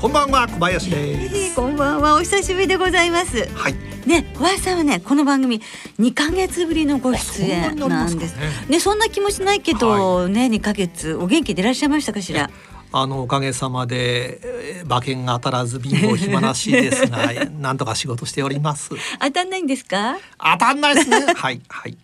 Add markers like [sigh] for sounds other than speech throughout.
こんばんは小林です。こんばんは。お久しぶりでございます。はい。ね小林さんはねこの番組2ヶ月ぶりのご出演なんですね。ねそんな気もしないけど、ね2ヶ月お元気でいらっしゃいましたかしら？あのおかげさまでえー馬券が当たらず貧乏暇なしですが [laughs] なんとか仕事しております。当たんないんですか？当たんないですね。はいはい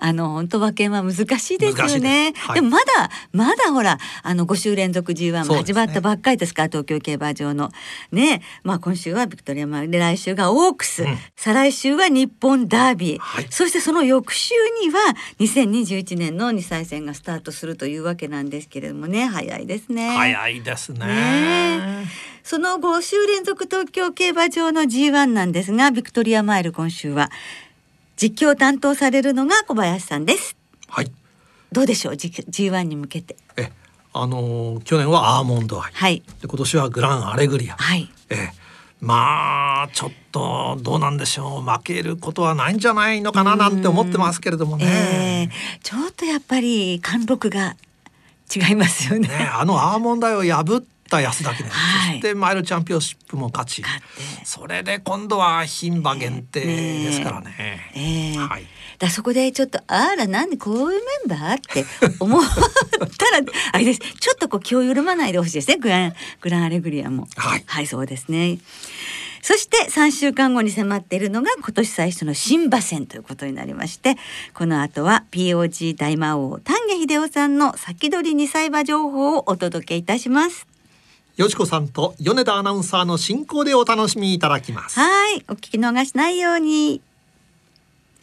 あの本当馬券は難しいですよね。です。はい。でもまだまだほらあの5週連続 G1 も始まったばっかりですか？ら、東京競馬場の。ねまあ今週はビクトリアマイルで来週がオークス、うん。再来週は日本ダービー、はい。そしてその翌週には2021年の2歳戦がスタートするというわけなんですけれどもね。早いですね。早いですね。ねその5週連続東京競馬場の G1 なんですがビクトリアマイル今週は実況を担当されるのが小林さんです。はい。どうでしょう？G- G1 に向けて。えあのー去年はアーモンドアイはい。で今年はグランアレグリア。はい。ええ。まあちょっとどうなんでしょう？負けることはないんじゃないのかな？なんて思ってますけれどもえね。ーちょっとやっぱり貫禄が違いますよね。ねあのアーモンドアイを破った安田記念、はい。そしてマイルチャンピオンシップも勝ち。それで今度は牝馬限定ですからね。ええ。はい。だそこでちょっとあらなんでこういうメンバーって思ったら [laughs] あれです。ちょっとこう気を緩まないでほしいですね。グラングランアレグリアも。はい。はいそうですね。そして3週間後に迫っているのが今年最初の新馬戦ということになりましてこの後は POG 大魔王丹下秀夫さんの先取り2歳馬情報をお届けいたしますよしこさんと米田アナウンサーの進行でお楽しみいただきます。はい、お聞き逃しないように。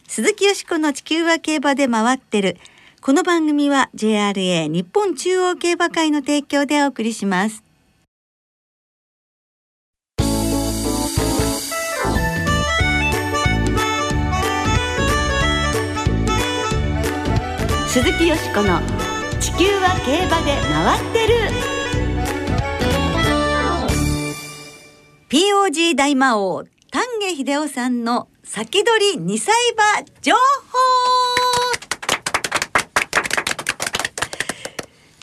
鈴木よしこの地球は競馬で回ってる。この番組は JRA 日本中央競馬会の提供でお送りします。鈴木よしこの地球は競馬で回ってる。POG 大魔王丹下秀夫さんの先取り2歳馬情報。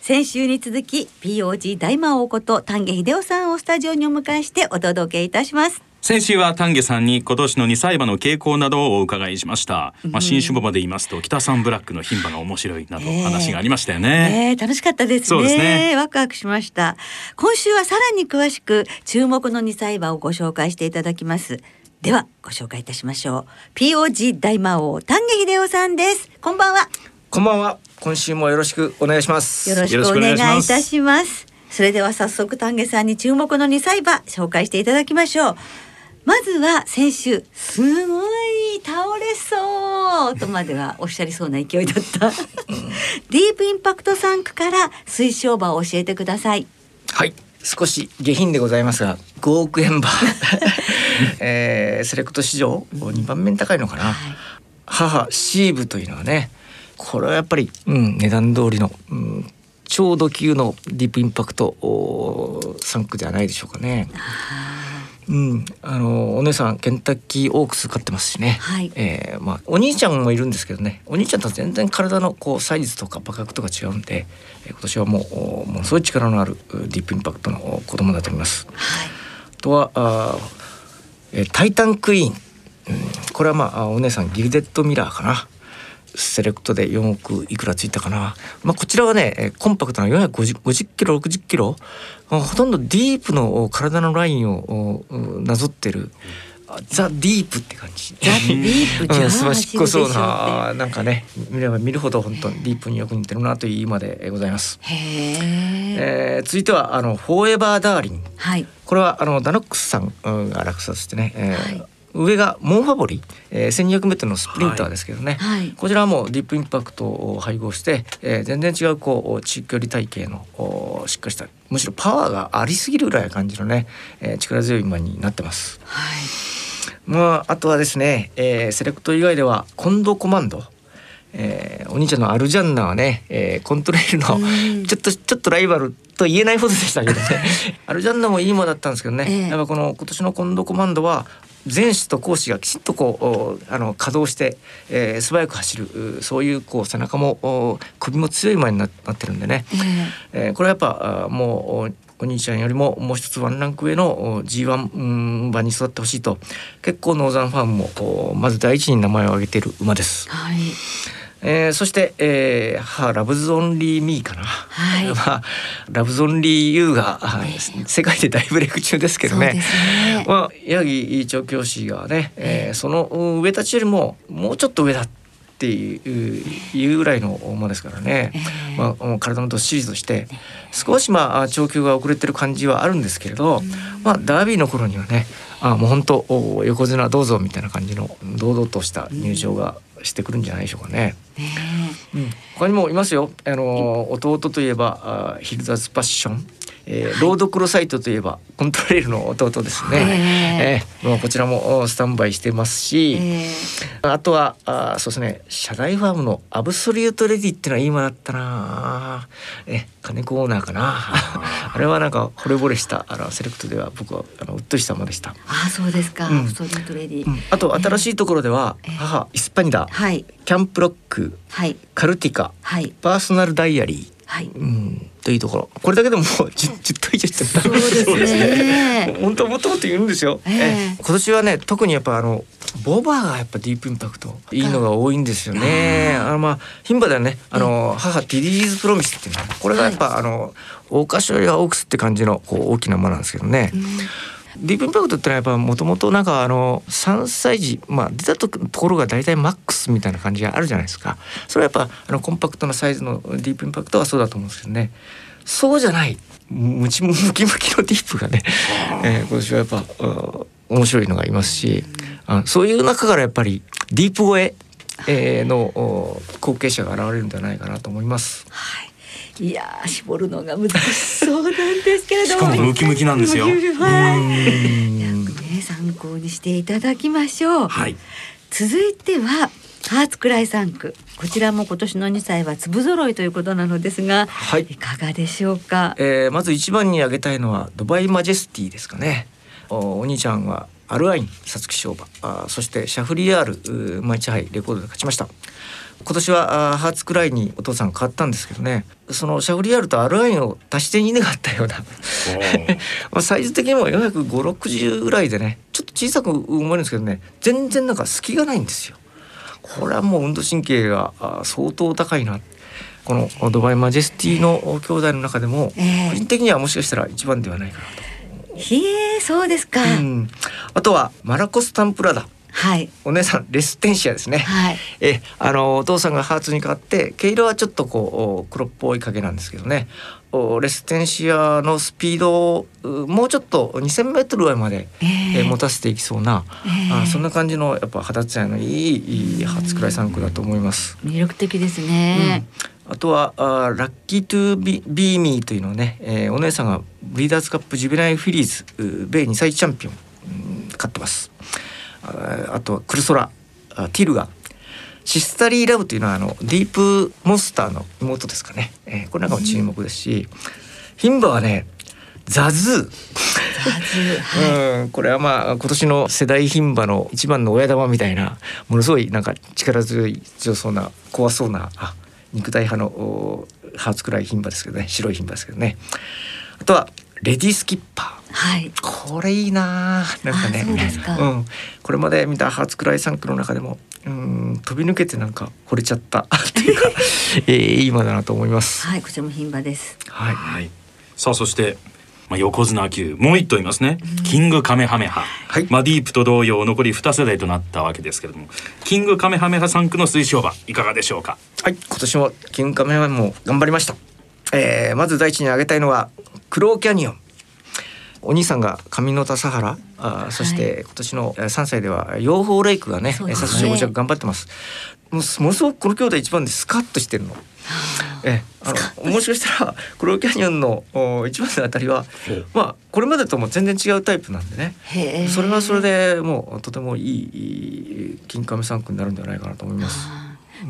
先週に続き POG 大魔王こと丹下秀夫さんをスタジオにお迎えしてお届けいたします。先週は丹下さんに今年の2歳馬の傾向などをお伺いしました、まあ新種馬で言いますと北三ブラックの牝馬が面白いなどええ。話がありましたよね、えー、楽しかったですね。そうですね。ワクワクしました。今週はさらに詳しく注目の2歳馬をご紹介していただきます。ではご紹介いたしましょう。POG 大魔王丹下秀夫さんです。こんばんは。こんばんは。今週もよろしくお願いします。よろしくお願いいたします。それでは早速丹下さんに注目の2歳馬紹介していただきましょう。まずは先週すごい倒れそうとまではおっしゃりそうな勢いだったディープインパクト3区から推奨馬を教えてください。はい。少し下品でございますが、5億円馬、[laughs] えーセレクト史上2番目に高いのかな。母シーブというのはね、これはやっぱり、うん、値段通りの、うん、ちょうど級のディープインパクトお3区ではないでしょうかね。うん、あのお姉さんケンタッキーオークス飼ってますしね、はい。えーまあ、お兄ちゃんもいるんですけどね。お兄ちゃんとは全然体のこうサイズとか馬格とか違うんで、えー今年はもうおものすごい力のあるうディープインパクトのお子供だと思います。はい。あとはあー、えータイタンクイーン、うん、これはまああお姉さんギルデッドミラーかなセレクトで4億いくらついたかな、まあ、こちらはねえーコンパクトな450 50キロ60キロあほとんどディープのお体のラインをなぞってるあザ・ディープって感じ。ザ・ディープじゃあうん、すばしっこそうななんかね見れば見るほど本当にディープによく似てるなという今でございます。へえ。えー続いてはあのフォーエバーダーリンはい。これはあのダノックスさんが落札してね、えーはい上がモンファボリ、えー、1200m のスプリンターですけどね、はい。こちらはもうディープインパクトを配合して、えー全然違うこう中距離体系のおしっかりしたむしろパワーがありすぎるぐらいな感じのね、えー力強い馬になってます。はい。まあ、あとはですね、えーセレクト以外ではコンドコマンド、えーお兄ちゃんのアルジャンナはね、えーコントレイルのうん。ちょっとちょっとライバルと言えないほどでしたけどね。[laughs] アルジャンナもいい馬だったんですけどね、ええ。やっぱこの今年のコンドコマンドは前肢と後肢がきちんとこうおあの稼働して、えー素早く走るうそういうこう背中もお首も強い馬にななってるんでね、ええ。ーこれはやっぱあもうおお兄ちゃんよりももう一つワンランク上のお G1 うん馬に育ってほしいと。結構ノーザンファームもおまず第一に名前を挙げている馬です。ー、。はいえーそして、えー、母ラブズオンリーミーかな。はい [laughs] まあラブズオンリーユーが、はい世界で大ブレイク中ですけどね。ねまあヤギ調教師がね、えーそのうん上たちよりももうちょっと上だっていうぐらいの馬ですからね。ええまあ、体もどっしりとして少しまあ調教が遅れてる感じはあるんですけれど、まあダービーの頃にはねあもう本当お横綱どうぞみたいな感じの堂々とした入場がしてくるんじゃないでしょうかね。ねうん、他にもいますよ。あの弟といえばあヒルダーズパッション、えーロードクロサイトといえばコントレイルの弟ですね。えーもうこちらもおスタンバイしてますし、えあとはあそうですね。社台ファームのアブソリュートレディってのはいい馬だったな。え金子オーナーかな。[laughs] あれはなんか惚れ惚れしたあのセレクトでは僕はあのうっとりした馬でした。あそうですか、うん。ストリートレディ、うん。あと新しいところでは、えー母イスパニダ、はい。キャンプロック、はい。カルティカ、はい。パーソナルダイアリー。はい。うん、というところ。これだけでももう 10, 10頭以上してそうですね。本当もっともっと言うんですよ。ええ。え今年はね特にやっぱあのボバーがやっぱディープインパクト。いいのが多いんですよね。あのまあ牝馬ではねあの母ティディーズプロミスっていうのこれがやっぱ、あの大箇所よりはオークスって感じのこう大きな馬なんですけどね。ディープインパクトってのはやっぱもともとなんかあの3歳児まあ出たところが大体マックスみたいな感じがあるじゃないですか。それはやっぱあのコンパクトなサイズのディープインパクトはそうだと思うんですけどね。そうじゃない。ムチムキムキのディープがね、えー今年はやっぱうん面白いのがいますしあそういう中からやっぱりディープ超ええーのお後継者が現れるんじゃないかなと思います。はいいやー絞るのが難しそうなんですけれども。しかもムキムキなんですよ。はい。うん。ね参考にしていただきましょう、はい。続いてはハーツクライ3区こちらも今年の2歳は粒揃いということなのですが、はい。いかがでしょうか？えーまず一番に挙げたいのはドバイマジェスティですかね。おお兄ちゃんはアルアイン皐月賞馬。あーそしてシャフリヤール毎日杯レコードで勝ちました今年はハーツクライにお父さん変わったんですけどね。そのシャフリヤールとアルアインを足して2年があったような。[laughs] まあサイズ的にも450ぐらいでね。ちょっと小さく生まれるんですけどね。全然なんか隙がないんですよ。これはもう運動神経があ相当高いな。このドバイマジェスティの兄弟の中でもええ。個人的にはもしかしたら一番ではないかなひえそうですか、と、うん、あとはマラコスタンプラダはい。お姉さんレステンシアですね、はい。えあのお父さんがハーツに変わって毛色はちょっとこう黒っぽい影なんですけどね。おレステンシアのスピードをうもうちょっと 2,000m ぐらいまで、ええ。ー持たせていきそうな、えーあそんな感じのやっぱ肌ツヤのいいいい初暗い3区だと思います。魅力的ですね、あとはあラッキートゥービビーミーというのをね、えーお姉さんがブリーダーズカップジュベナイルフィリーズう米2歳チャンピオン、うん勝ってます。ああとはクルソラあティルガ。シスタリーラブというのはあのディープモンスターの妹ですかね、えーこれなんかも注目ですし、牝馬はねザズー。はい。うん、これはまあ今年の世代牝馬の一番の親玉みたいなものすごいなんか力強い強そうな怖そうなあ肉体派のおハーツくらい牝馬ですけどね。白い牝馬ですけどね。あとはレディースキッパはい。ーこれいいな。あなんかね。うですか。うん、これまで見たハーツくらい3区の中でもうん飛び抜けてなんか惚れちゃった。[laughs] っていうか、えー、いい馬だなと思います。はいこちらも牝馬です。はい、はい。さあそして、まあ、横綱級もう一頭いますね、キングカメハメハ、はい。まあ、ディープと同様残り2世代となったわけですけれども。キングカメハメハ3区の推奨馬いかがでしょうか？はい、今年もキングカメラマンも頑張りました。えーまず第一に挙げたいのはクローキャニオン。お兄さんが上野田サハラ。あそして今年の3歳では養蜂レイクがね殺虫防止頑張ってます。もうものすごくこの兄弟一番でスカッとしてるの。ええ、あのもしかしたらクローキャニオンのお一番のあたりはまあこれまでとも全然違うタイプなんでね。それはそれでもうとてもいいいい金亀三区になるんではないかなと思います。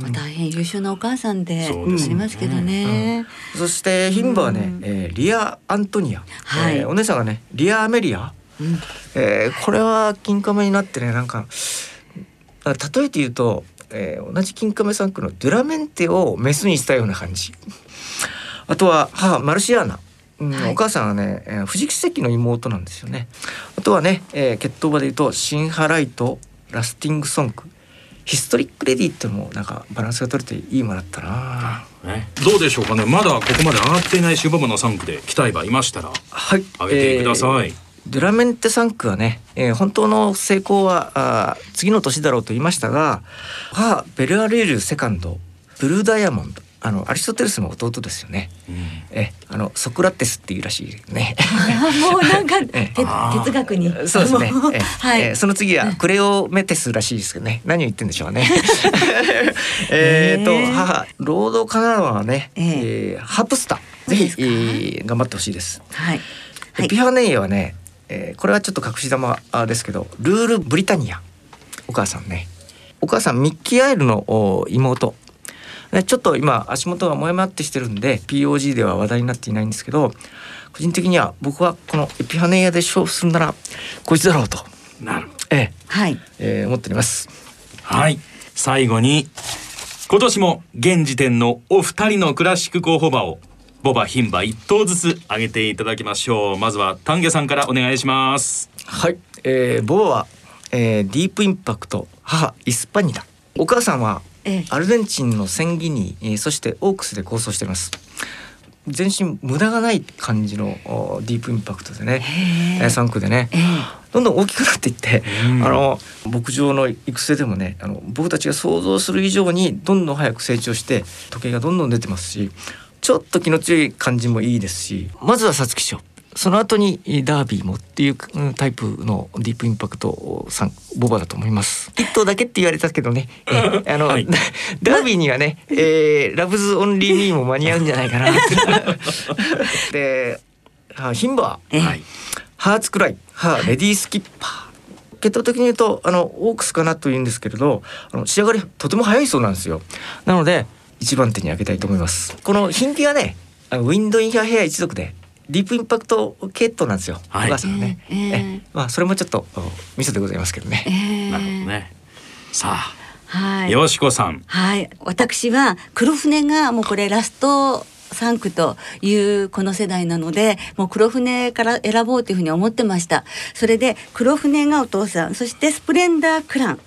まあ、大変優秀なお母さんでありますけどね。そして牝馬はね、うん。えーリア・アントニア、はい。えーお姉さんがねリア・アメリア、うん。えーこれは金亀になってねなんかあ例えて言うと、えー同じ金亀三区のデュラメンテをメスにしたような感じ。あとは母マルシアーナ、うんはい。お母さんはね、えー藤木関の妹なんですよね。あとはね、えー血統馬で言うとシンハライトラスティングソンクヒストリックレディってもなんかバランスが取れていい馬だったな。ね、どうでしょうかね。まだここまで上がっていない種牡馬の産駒で期待馬いましたらはい。上げてください、えードゥラメンテ産駒はね、えー本当の成功はあー次の年だろうと言いましたが母ベルアレールセカンドブルーダイヤモンドあのアリストテレスの弟ですよね。うんえあのソクラテスっていうらしいね。[laughs] もうなんか [laughs] 哲学に。そうですねはい。えその次はクレオメテスらしいですけどね。何を言ってんでしょうね。[laughs] えっと母ロードカナダはね、ええーハープスターぜひ、えー頑張ってほしいです。はい。はピファネイアはね、えーこれはちょっと隠し玉あですけどルール・ブリタニアお母さんねお母さんミッキー・アイルのお妹ねちょっと今足元がもやもやってしてるんで POG では話題になっていないんですけど個人的には僕はこのエピファネイアで勝負するならこいつだろうと、なる。ええ。はい。えー思っております。はい。最後に今年も現時点のお二人のクラシック候補馬をボバ牝馬一頭ずつ挙げていただきましょう。まずは丹下さんからお願いします。はい、えー、ボバは、えーディープインパクト母イスパニダお母さんはええアルゼンチンのセンギニ、えーそしてオークスで構想しています。全身無駄がない感じのおディープインパクトでね、え。ー、3区でね。ええ。どんどん大きくなっていって、うん。あの牧場の育成でもねあの僕たちが想像する以上にどんどん早く成長して時計がどんどん出てますしちょっと気の強い感じもいいですしまずは皐月賞その後にダービーもっていううんタイプのディープインパクトさんボバだと思います。一頭だけって言われたけどね。えあの、はい。[laughs] ダービーにはね、えーラブズオンリーミーも間に合うんじゃないかな。[laughs] であ牝馬。ええ。はい。ハーツクライ、ハーレディースキッパー。血統的に言うとあのオークスかなと言うんですけれどあの仕上がりとても早いそうなんですよ。なので一番手に挙げたいと思います。この品気がねウィンドインハーヘア一族でディープインパクト系統なんですよ、はい。お母さんはね、ええええ。まあそれもちょっとおミソでございますけどね、ええ。なるほどね。さあ、はい。よしこさん。はい、私は黒船がもうこれラスト3区というこの世代なのでもう黒船から選ぼうというふうに思ってました。それで黒船がお父さんそしてスプレンダークラン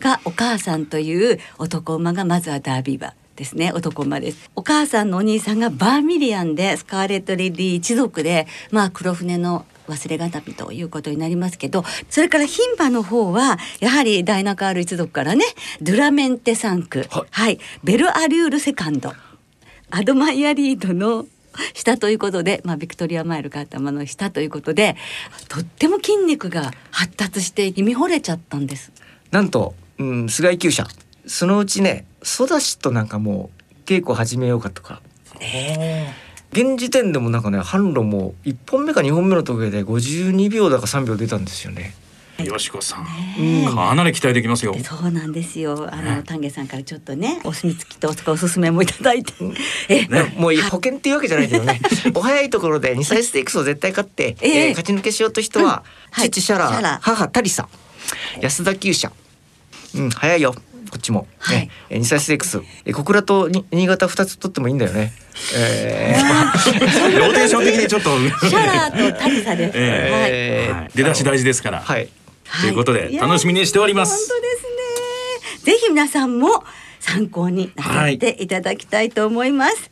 がお母さんという男馬がまずはダービー馬ですね男馬です。お母さんのお兄さんがバーミリアンでスカーレット・レディ一族でまあ黒船の忘れがたみということになりますけどそれから牝馬の方はやはりダイナカール一族からねドゥラメンテ3区はい。はい、ベルアリュールセカンド。アドマイヤリードの下ということで、まあ、ビクトリアマイルが頭の下ということでとっても筋肉が発達していて見惚れちゃったんです。なんと、うん、菅井厩舎そのうちねソダシとなんかもう稽古始めようかとか。現時点でもなんかね販路も1本目か2本目の時計で52秒だか3秒出たんですよね。淑子さんねかなり期待できますよ。でそうなんですよ。あね。の丹下さんからちょっとね、お墨付きとおすすめもいただいて、え、ねもういい保険っていうわけじゃないけどね。[laughs] お早いところで2歳ステークスを絶対勝って、え勝ち抜けしようと人は、うん。はい。父シャラシャラ。母タリサ安田厩舎。うん早いよこっちも、はい。ねえー2歳ステークス。えー小倉とに新潟2つ取ってもいいんだよね。えー。[laughs] ローテーション的にちょっと。シャラーとタリサです。え [laughs] えー。はい。出だし大事ですから、はい。はい。ということで楽しみにしております。本当ですね。ぜひ皆さんも参考になさっていただきたいと思います。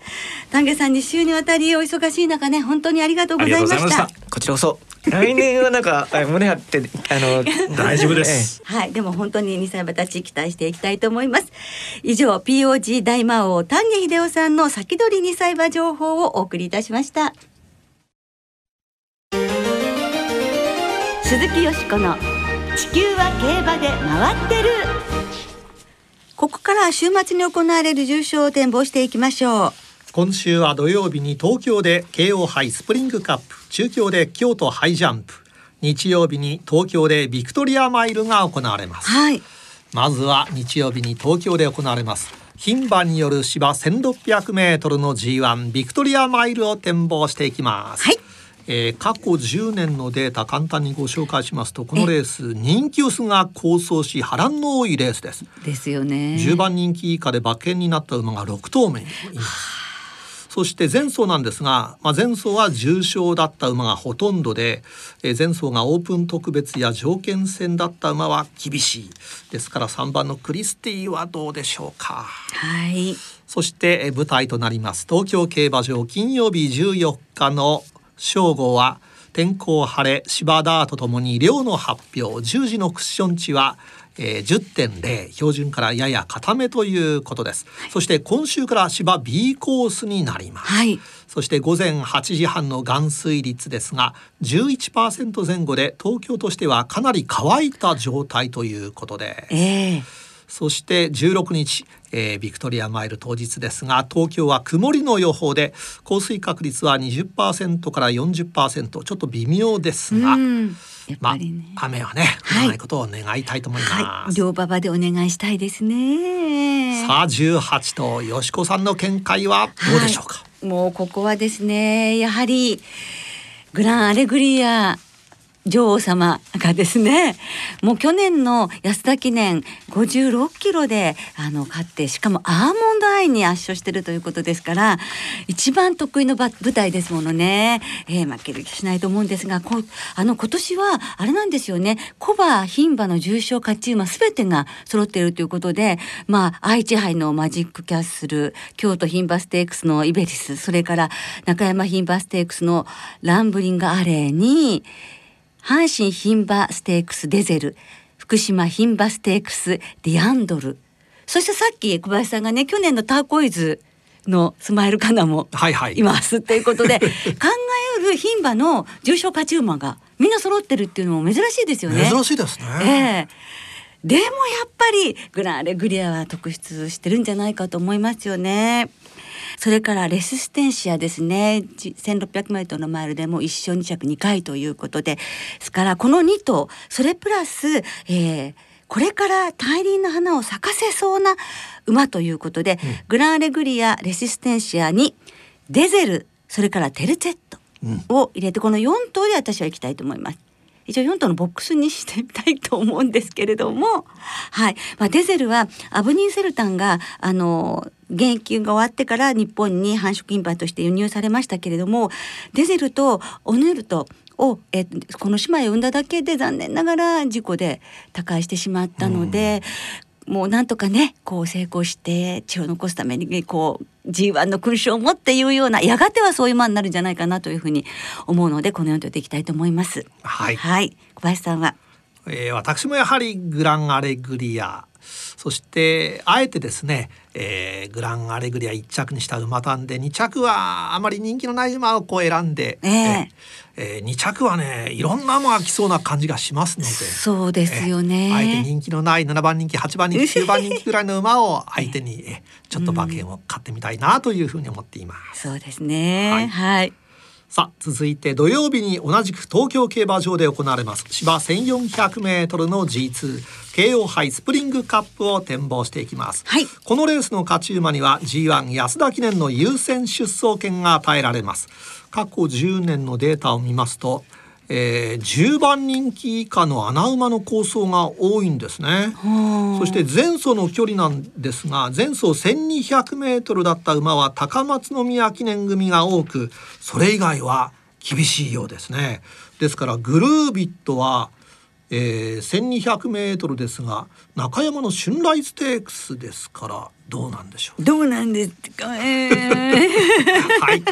丹下さん2週にわたりお忙しい中ね、本当にありがとうございましありがとうございまた。し。こちらこそ来年はなんかえー胸張ってあの大丈夫です、はい、でも本当に2歳馬たち期待していきたいと思います。以上、POG 大魔王丹下秀夫さんの先取り2歳馬情報をお送りいたしました。鈴木よしこの地球は競馬で回ってるここから週末に行われる重賞を展望していきましょう今週は土曜日に東京で京王杯スプリングカップ中京で京都ハイジャンプ。日曜日に東京でビクトリアマイルが行われます、はい。まずは日曜日に東京で行われます。牝馬による芝1600メートルの G1 ビクトリアマイルを展望していきます、はい。えー過去10年のデータ簡単にご紹介しますとこのレース人気薄が構想し波乱の多いレースです。ですよね。10番人気以下で馬券になった馬が6頭目に。いますそして前走なんですが、まあ、前走は重賞だった馬がほとんどで、えー前走がオープン特別や条件戦だった馬は厳しい。ですから3番のクリスティはどうでしょうか。はい。そしてえー舞台となります。東京競馬場金曜日14日の正午は天候晴れ芝ダートともに量の発表。10時のクッション値は、えー、10.0標準からやや固めということです、そして今週から芝 B コースになります、はい。そして午前8時半の含水率ですが11%前後で東京としてはかなり乾いた状態ということで。ええ。そして16日、えービクトリアマイル当日ですが東京は曇りの予報で降水確率は20%から40%ちょっと微妙ですが、うんやっまぱりね、あ雨はね降らないことを願いたいと思います。はい。両馬場でお願いしたいですね。さあ18とよしこさんの見解はどうでしょうか、はいもうここはですねやはりグランアレグリア女王様がですねもう去年の安田記念56キロであの勝ってしかもアーモンドアイに圧勝してるということですから一番得意の舞台ですものね、えー負ける気しないと思うんですがこあの今年はあれなんですよね。古馬牝馬の重賞勝ち馬すべてが揃っているということでまあ愛知杯のマジックキャッスル京都牝馬ステークスのイベリスそれから中山牝馬ステークスのランブリングアレーに阪神牝馬ステークスデゼル福島牝馬ステークスディアンドルそしてさっき小林さんがね去年のターコイズのスマイルカナもはいはいいますっていうことで [laughs] 考えうる牝馬の重賞勝ち馬がみんな揃ってるっていうのも珍しいですよね。珍しいですえね、えでもやっぱりグランアレグリアは特筆してるんじゃないかと思いますよね。それからレスステンシアですね。じ 1600m のマイルでも1勝2着2回ということで。ですからこの2頭それプラス、えーこれから大輪の花を咲かせそうな馬ということで、グランアレグリアレシステンシアにデゼルそれからテルチェットを入れてこの4頭で私は行きたいと思います。一応4頭のボックスにしてみたいと思うんですけれども、はい、まあ、デゼルはアブニンセルタンがあの現役が終わってから日本に繁殖インパとして輸入されましたけれどもデゼルとオヌルとを、えこの姉妹を産んだだけで残念ながら事故で他界してしまったので、もうなんとかねこう成功して血を残すためにこう G1 の勲章を持っていうようなやがてはそういう馬になるんじゃないかなというふうに思うのでこのようにとっていきたいと思います。はい。はい、小林さんは？えー私もやはりグランアレグリアそしてあえてですね、えーグランアレグリア1着にした馬単で2着はあまり人気のない馬をこう選んで、えええー2着はねいろんな馬が来そうな感じがしますので。そうですよね。あえて人気のない7番人気8番人気 [laughs] 9番人気ぐらいの馬を相手にえちょっと馬券を買ってみたいなというふうに思っています。そうですね。はいはい。さあ続いて土曜日に同じく東京競馬場で行われます芝 1400m の G2 京王杯スプリングカップを展望していきます、はいこのレースの勝ち馬には G1 安田記念の優先出走権が与えられます過去10年のデータを見ますと、えー10番人気以下の穴馬の構想が多いんですねそして前走の距離なんですが前走 1200m だった馬は高松宮記念組が多くそれ以外は厳しいようですねですからグルービットは、えー、1200m ですが中山の春来ステークスですからどうなんでしょうどうなんですか。え [laughs] ーはい。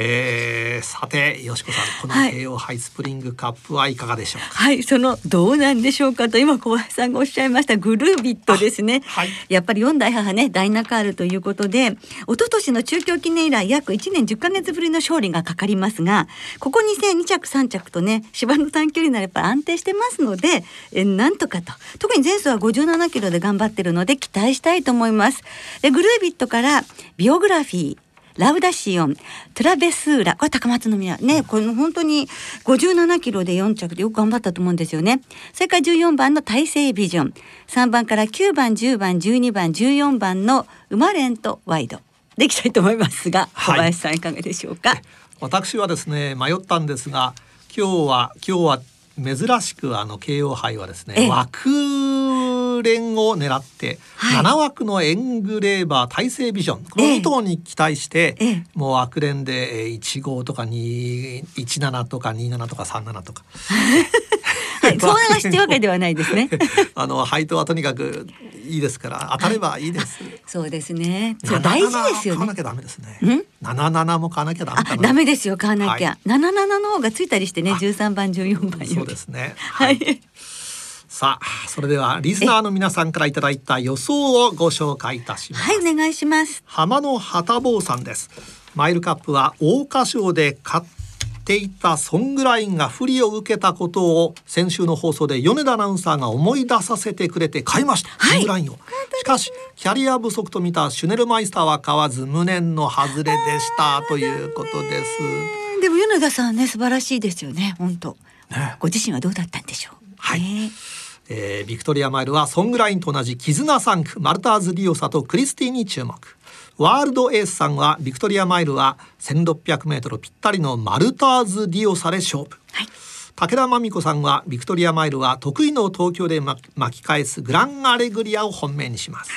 えー、さて淑子さんこのはい京王杯スプリングカップはいかがでしょうか、はい、そのどうなんでしょうかと今小林さんがおっしゃいましたグルーヴィットですね。はいやっぱり四代母ねダイナカールということで一昨年の中京記念以来約1年10ヶ月ぶりの勝利がかかりますがここ2戦2着3着とね芝の短距離ならやっぱ安定してますのでえなんとかと特に前走は57キロで頑張ってるので期待したいと思います。でグルービットからビオグラフィーラウダシオン、トラベスーラ、これ高松宮ね、これ本当に57キロで4着でよく頑張ったと思うんですよね。それから14番の大西ビジョン、3番から9番、10番、12番、14番のウマレンとワイド。できたいと思いますが、小はい林さんいかがでしょうか？私はですね迷ったんですが今日は今日は珍しくあの慶応杯はですええね枠連を狙って、はい7枠のエングレーバー大西ビジョンこのええ2頭に期待して、ええもう枠連でえー1号とか217とか27とか37とか [laughs] はい、そう流してるわけではないですね。[laughs] あの配当はとにかくいいですから当たればいいです。そうですね。それ大事ですよね買わなき。ゃダメですね。ん？77も買わなきゃダメ。ダメですよ。買わなきゃ。は七七の方がついたりしてね、あ十三番、十四番。そうですね。はい。さあそれではリスナーの皆さんからいただいた予想をご紹介いたします。はい、お願いします。浜野旗坊さんです。マイルカップは桜花賞で買っていたソングラインが不利を受けたことを先週の放送で米田アナウンサーが思い出させてくれて買いました、はいソングラインを。しかしキャリア不足と見たシュネルマイスターは買わず無念の外れでしたということです。でも米田さんね素晴らしいですよね本当。ねご自身はどうだったんでしょう。はいねえーヴィクトリアマイルはソングラインと同じキズナ産駒マルターズ・ディオサとクリスティに注目。ワールドエースさんはビクトリアマイルは 1600m ぴったりのマルターズ・ディオサで勝負。はい。武田真美子さんはヴィクトリアマイルは得意の東京で巻き返すグランアレグリアを本命にします、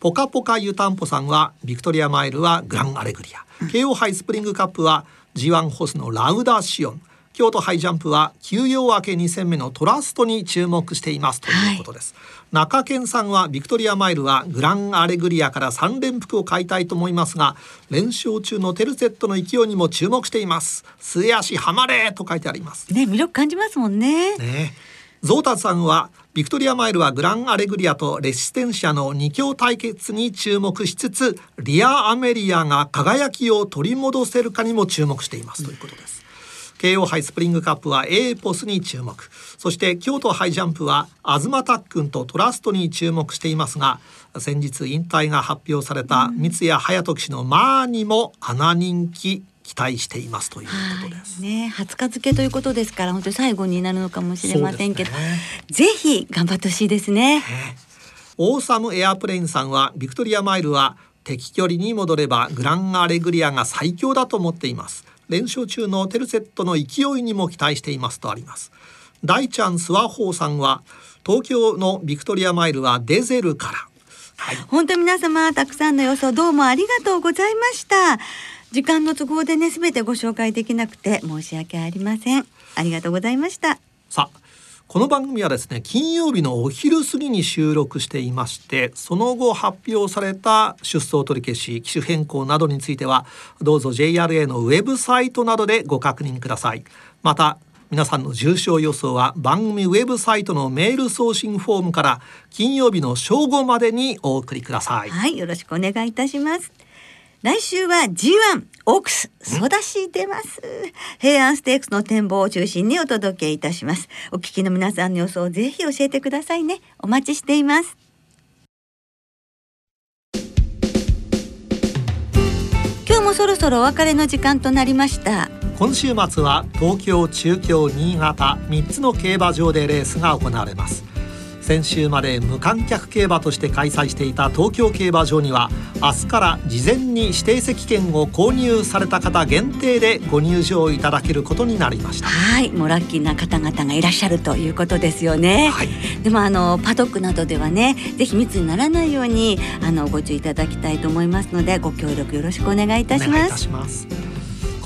ポカポカ湯たんぽさんはヴィクトリアマイルはグランアレグリア、京王杯スプリングカップは G1 ホスのラウダシオン京都ハイジャンプは休養明け2戦目のトラストに注目していますということです、中堅さんはビクトリアマイルはグランアレグリアから3連複を買いたいと思いますが連勝中のテルセットの勢いにも注目しています。末足ハマれと書いてあります。ね魅力感じますもんね。ね。ゾータさんはビクトリアマイルはグランアレグリアとレシステンシアの2強対決に注目しつつリア・アメリアが輝きを取り戻せるかにも注目していますということです。京王杯スプリングカップはエーポスに注目。そして京都ハイジャンプはアズマタックンとトラストに注目していますが先日引退が発表された三津谷隼人騎手のマーニも穴人気期待していますということです。ね20日付ということですから本当に最後になるのかもしれませんけど、ね。ぜひ頑張ってほしいですね。オーサムエアプレインさんはヴィクトリアマイルは適距離に戻ればグランアレグリアが最強だと思っています連勝中のテルツェットの勢いにも期待していますとあります。大ちゃんスワホーさんは東京のビクトリアマイルはデゼルから。はい。本当皆様たくさんの予想どうもありがとうございました。時間の都合でね全てご紹介できなくて申し訳ありません。ありがとうございました。さあこの番組はですね金曜日のお昼過ぎに収録していましてその後発表された出走取り消し機種変更などについてはどうぞ JRA のウェブサイトなどでご確認ください。また皆さんの重症予想は番組ウェブサイトのメール送信フォームから金曜日の正午までにお送りください。はいよろしくお願いいたします。来週は G1 オークスソダシ出ます。平安ステークスの展望を中心にお届けいたします。お聞きの皆さんの予想をぜひ教えてくださいね。お待ちしています。今日もそろそろお別れの時間となりました。今週末は東京中京新潟3つの競馬場でレースが行われます。先週まで無観客競馬として開催していた東京競馬場には明日から事前に指定席券を購入された方限定でご入場いただけることになりました。はいもうラッキーな方々がいらっしゃるということですよね、はい。でもあのパドックなどではねぜひ密にならないようにあのご注意いただきたいと思いますのでご協力よろしくお願いいたしお願いいたますします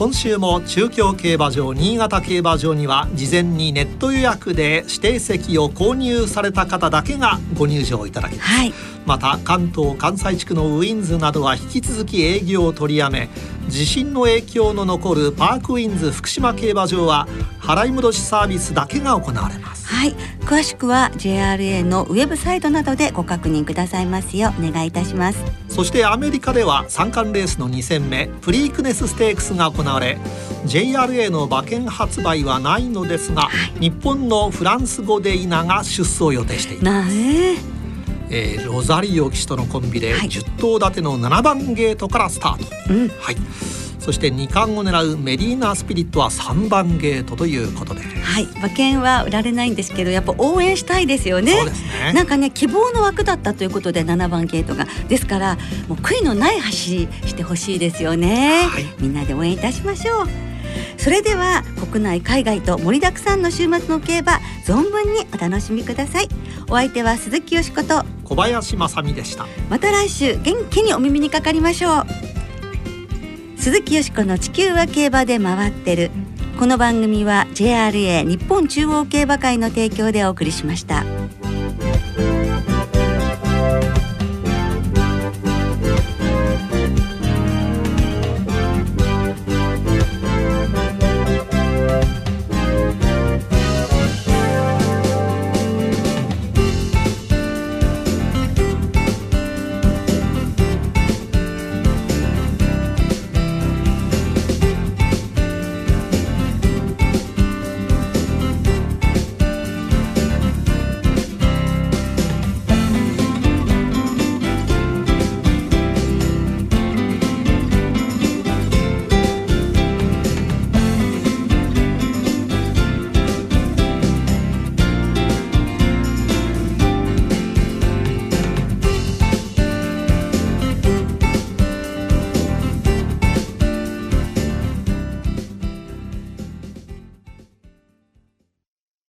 今週も中京競馬場新潟競馬場には事前にネット予約で指定席を購入された方だけがご入場いただけます。はい。また関東関西地区のウィンズなどは引き続き営業を取りやめ地震の影響の残るパークウィンズ福島競馬場は払い戻しサービスだけが行われますはい詳しくは JRA のウェブサイトなどでご確認くださいますようお願いいたします。そしてアメリカでは三冠レースの2戦目プリークネスステークスが行われ JRA の馬券発売はないのですが、日本のフランス語で稲が出走予定しています。なええーロザリオ騎手とのコンビではい。10頭立ての7番ゲートからスタート、うん。はい、そして2冠を狙うメリーナスピリットは3番ゲートということで。はい。馬券は売られないんですけどやっぱ応援したいですよね。そうですね。なんかね希望の枠だったということで7番ゲートが。ですからもう悔いのない走りしてほしいですよね、はい。みんなで応援いたしましょうそれでは国内海外と盛りだくさんの週末の競馬存分にお楽しみください。お相手は鈴木よしこと。小林正美でした。また来週元気にお耳にかかりましょう。鈴木よしこの地球は競馬で回ってる。この番組は JRA 日本中央競馬会の提供でお送りしました。